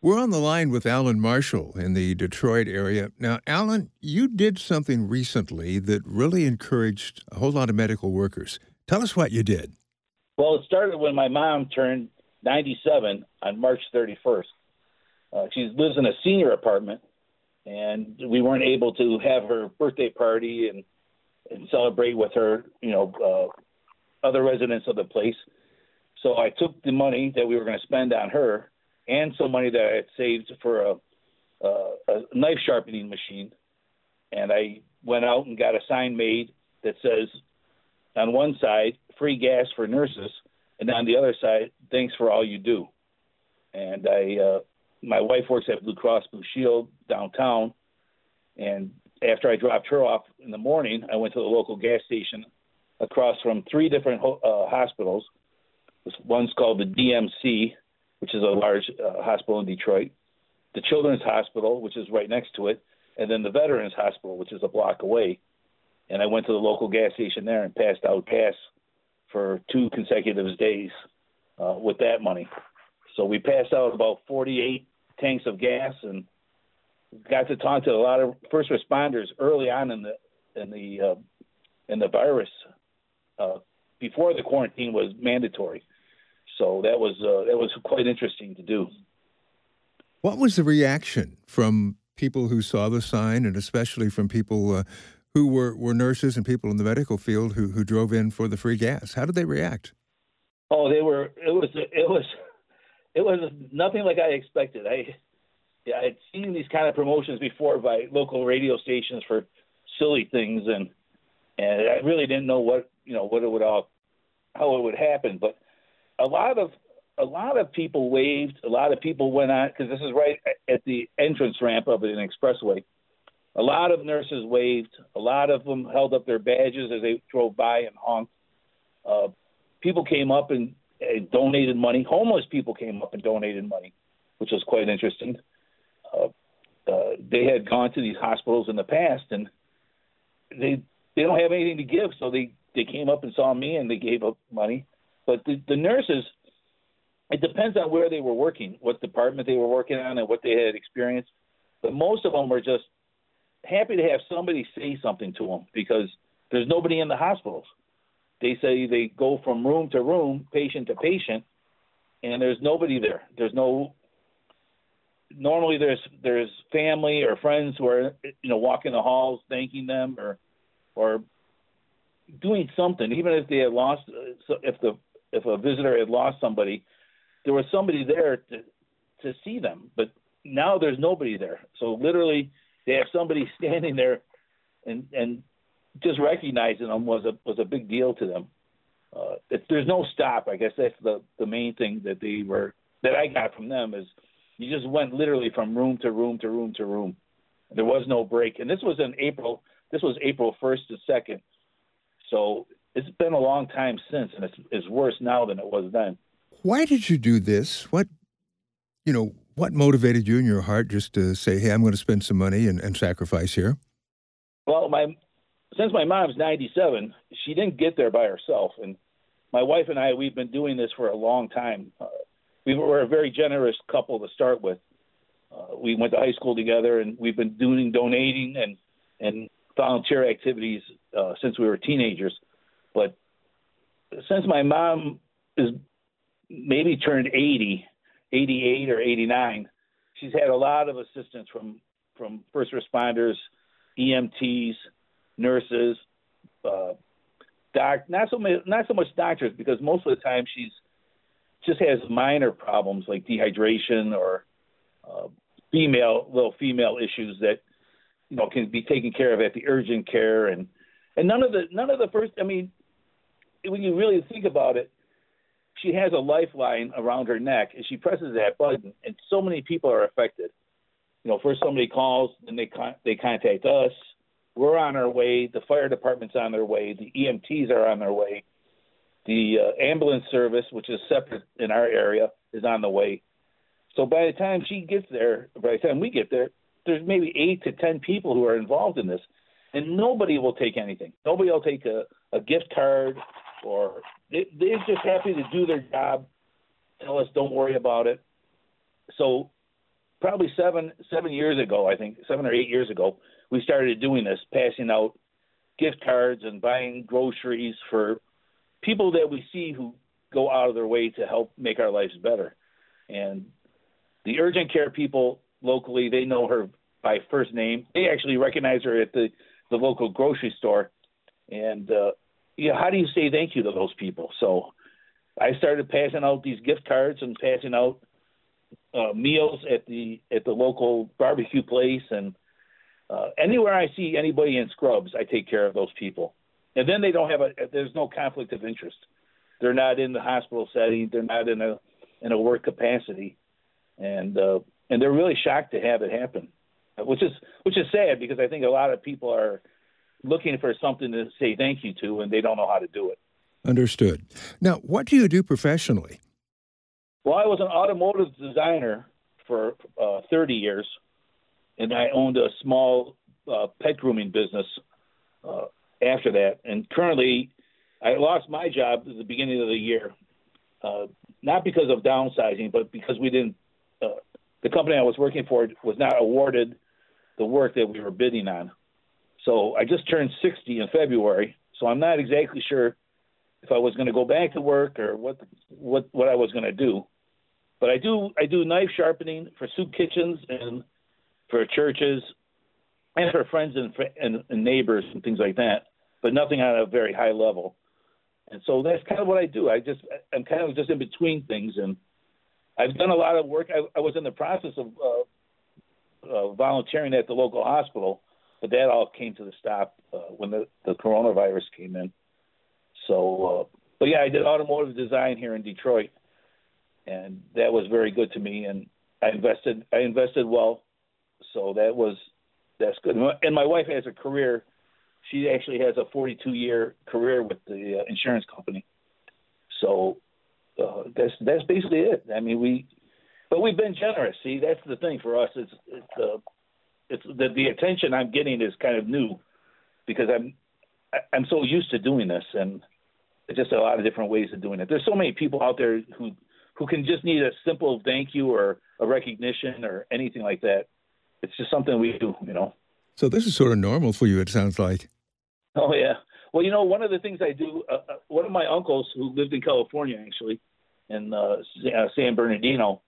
We're on the line with Alan Marshall in the Detroit area. Now, Alan, you did something recently that really encouraged a whole lot of medical workers. Tell us what you did. Well, it started when my mom turned 97 on March 31st. Uh, she lives in a senior apartment, and we weren't able to have her birthday party and, and celebrate with her, you know, uh, other residents of the place. So I took the money that we were going to spend on her and some money that I had saved for a, a, a knife sharpening machine, and I went out and got a sign made that says on one side free gas for nurses, and on the other side thanks for all you do. And I, uh, my wife works at Blue Cross Blue Shield downtown, and after I dropped her off in the morning, I went to the local gas station across from three different uh, hospitals. One's called the DMC, which is a large uh, hospital in Detroit, the Children's Hospital, which is right next to it, and then the Veterans Hospital, which is a block away. And I went to the local gas station there and passed out gas for two consecutive days uh, with that money. So we passed out about 48 tanks of gas and got to talk to a lot of first responders early on in the in the uh, in the virus uh, before the quarantine was mandatory. So that was uh, that was quite interesting to do. What was the reaction from people who saw the sign, and especially from people uh, who were, were nurses and people in the medical field who, who drove in for the free gas? How did they react? Oh, they were. It was. It was. It was nothing like I expected. I, yeah, I had seen these kind of promotions before by local radio stations for silly things, and and I really didn't know what you know what it would all how it would happen. But a lot of a lot of people waved. A lot of people went on because this is right at the entrance ramp of an expressway. A lot of nurses waved. A lot of them held up their badges as they drove by and honked. Uh, people came up and, and donated money. Homeless people came up and donated money, which was quite interesting. Uh, uh, they had gone to these hospitals in the past, and they they don't have anything to give, so they they came up and saw me and they gave up money. But the, the nurses, it depends on where they were working, what department they were working on, and what they had experienced. But most of them were just happy to have somebody say something to them because there's nobody in the hospitals. They say they go from room to room, patient to patient, and there's nobody there. There's no. Normally, there's there's family or friends who are you know walking the halls, thanking them or or doing something, even if they had lost, uh, if the if a visitor had lost somebody, there was somebody there to to see them. But now there's nobody there. So literally, they have somebody standing there, and and just recognizing them was a was a big deal to them. Uh, it, there's no stop. I guess that's the the main thing that they were that I got from them is you just went literally from room to room to room to room. There was no break, and this was in April. This was April 1st to 2nd. So it's been a long time since, and it's, it's worse now than it was then. Why did you do this? What, you know, what motivated you in your heart just to say, "Hey, I'm going to spend some money and, and sacrifice here"? Well, my since my mom's 97, she didn't get there by herself, and my wife and I we've been doing this for a long time. Uh, we were a very generous couple to start with. Uh, we went to high school together, and we've been doing donating and and volunteer activities uh, since we were teenagers. But since my mom is maybe turned 80, 88 or 89, she's had a lot of assistance from from first responders, EMTs, nurses, uh, doc. Not so much, not so much doctors because most of the time she's just has minor problems like dehydration or uh, female little female issues that you know can be taken care of at the urgent care and and none of the none of the first I mean when you really think about it she has a lifeline around her neck and she presses that button and so many people are affected. You know first somebody calls then they con- they contact us. We're on our way the fire department's on their way the EMTs are on their way. The uh, ambulance service which is separate in our area is on the way. So by the time she gets there by the time we get there there's maybe eight to ten people who are involved in this, and nobody will take anything. Nobody will take a, a gift card, or they, they're just happy to do their job. Tell us, don't worry about it. So probably seven seven years ago, I think seven or eight years ago, we started doing this, passing out gift cards and buying groceries for people that we see who go out of their way to help make our lives better. And the urgent care people locally, they know her by first name. They actually recognize her at the the local grocery store. And uh, you know, how do you say thank you to those people? So I started passing out these gift cards and passing out uh, meals at the at the local barbecue place and uh, anywhere I see anybody in scrubs, I take care of those people. And then they don't have a there's no conflict of interest. They're not in the hospital setting. They're not in a in a work capacity, and uh, and they're really shocked to have it happen, which is which is sad because I think a lot of people are looking for something to say thank you to, and they don't know how to do it. Understood. Now, what do you do professionally? Well, I was an automotive designer for uh, 30 years, and I owned a small uh, pet grooming business uh, after that. And currently, I lost my job at the beginning of the year, uh, not because of downsizing, but because we didn't. Uh, the company I was working for was not awarded the work that we were bidding on. So I just turned 60 in February, so I'm not exactly sure if I was going to go back to work or what what what I was going to do. But I do I do knife sharpening for soup kitchens and for churches and for friends and, and, and neighbors and things like that, but nothing on a very high level. And so that's kind of what I do. I just I'm kind of just in between things, and I've done a lot of work. I, I was in the process of uh, uh, volunteering at the local hospital, but that all came to the stop uh, when the, the coronavirus came in. So, uh, but yeah, I did automotive design here in Detroit, and that was very good to me. And I invested I invested well, so that was that's good. And my wife has a career she actually has a 42 year career with the uh, insurance company. So uh, that's that's basically it. I mean, we, but we've been generous. See, that's the thing for us. It's it's uh, it's the the attention I'm getting is kind of new because I'm I'm so used to doing this, and just a lot of different ways of doing it. There's so many people out there who who can just need a simple thank you or a recognition or anything like that. It's just something we do, you know. So this is sort of normal for you. It sounds like. Oh yeah. Well, you know, one of the things I do. Uh, uh, one of my uncles who lived in California, actually, in uh, uh, San Bernardino,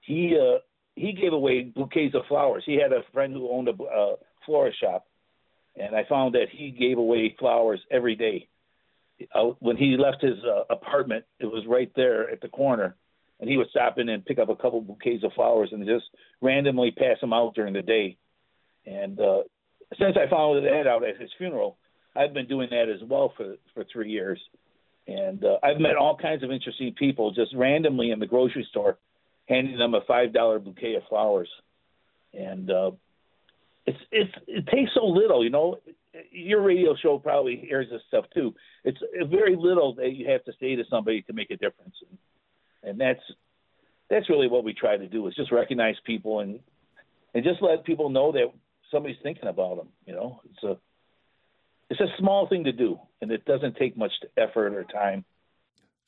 he uh, he gave away bouquets of flowers. He had a friend who owned a uh, florist shop, and I found that he gave away flowers every day. Uh, when he left his uh, apartment, it was right there at the corner, and he would stop in and pick up a couple bouquets of flowers and just randomly pass them out during the day. And uh, since I found that out at his funeral, I've been doing that as well for for three years, and uh, I've met all kinds of interesting people just randomly in the grocery store, handing them a five dollar bouquet of flowers, and uh, it's it's it takes so little, you know. Your radio show probably hears this stuff too. It's very little that you have to say to somebody to make a difference, and, and that's that's really what we try to do is just recognize people and and just let people know that somebody's thinking about them. You know, it's a it's a small thing to do, and it doesn't take much effort or time.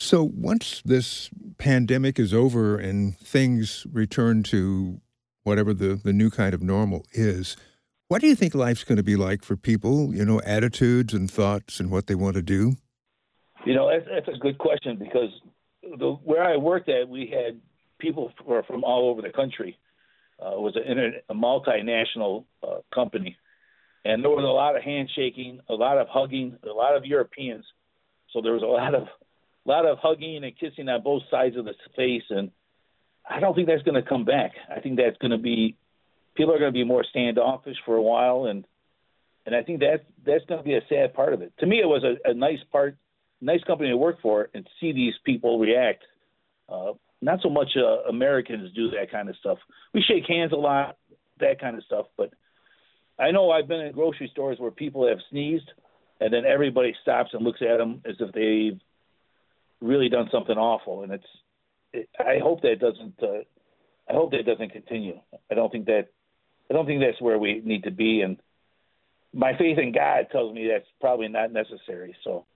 So once this pandemic is over and things return to whatever the, the new kind of normal is, what do you think life's going to be like for people? You know, attitudes and thoughts and what they want to do. You know, that's, that's a good question because the, where I worked at, we had people from all over the country uh, was a, a multinational uh, company, and there was a lot of handshaking, a lot of hugging, a lot of Europeans. So there was a lot of a lot of hugging and kissing on both sides of the face, and I don't think that's going to come back. I think that's going to be people are going to be more standoffish for a while, and and I think that that's going to be a sad part of it. To me, it was a, a nice part, nice company to work for, and see these people react. Uh, not so much uh, Americans do that kind of stuff. We shake hands a lot, that kind of stuff. But I know I've been in grocery stores where people have sneezed, and then everybody stops and looks at them as if they've really done something awful. And it's, it, I hope that doesn't, uh, I hope that doesn't continue. I don't think that, I don't think that's where we need to be. And my faith in God tells me that's probably not necessary. So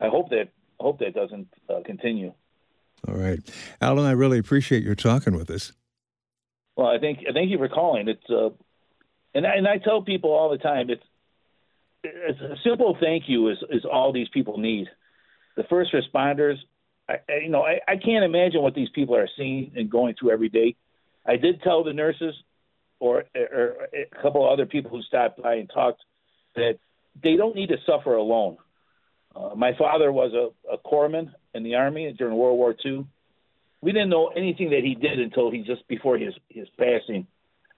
I hope that, I hope that doesn't uh, continue. All right. Alan, I really appreciate your talking with us. Well, I think thank you for calling. It's uh, and I, and I tell people all the time it's it's a simple thank you is is all these people need. The first responders, I, you know, I, I can't imagine what these people are seeing and going through every day. I did tell the nurses or, or a couple of other people who stopped by and talked that they don't need to suffer alone. Uh, my father was a, a corpsman in the army during World War II. We didn't know anything that he did until he just before his his passing,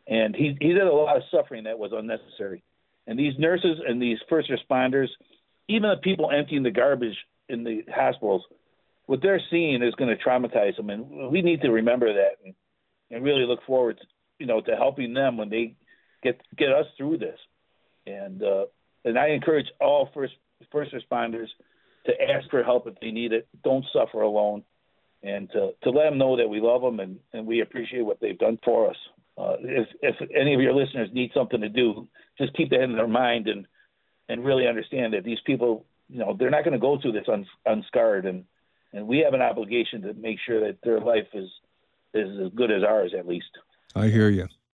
and he he did a lot of suffering that was unnecessary. And these nurses and these first responders, even the people emptying the garbage in the hospitals, what they're seeing is going to traumatize them, and we need to remember that and, and really look forward, to, you know, to helping them when they get get us through this. And uh, and I encourage all first first responders to ask for help if they need it. Don't suffer alone, and to to let them know that we love them and and we appreciate what they've done for us. Uh, if if any of your listeners need something to do, just keep that in their mind and and really understand that these people, you know, they're not going to go through this unscarred, and and we have an obligation to make sure that their life is is as good as ours, at least. I hear you.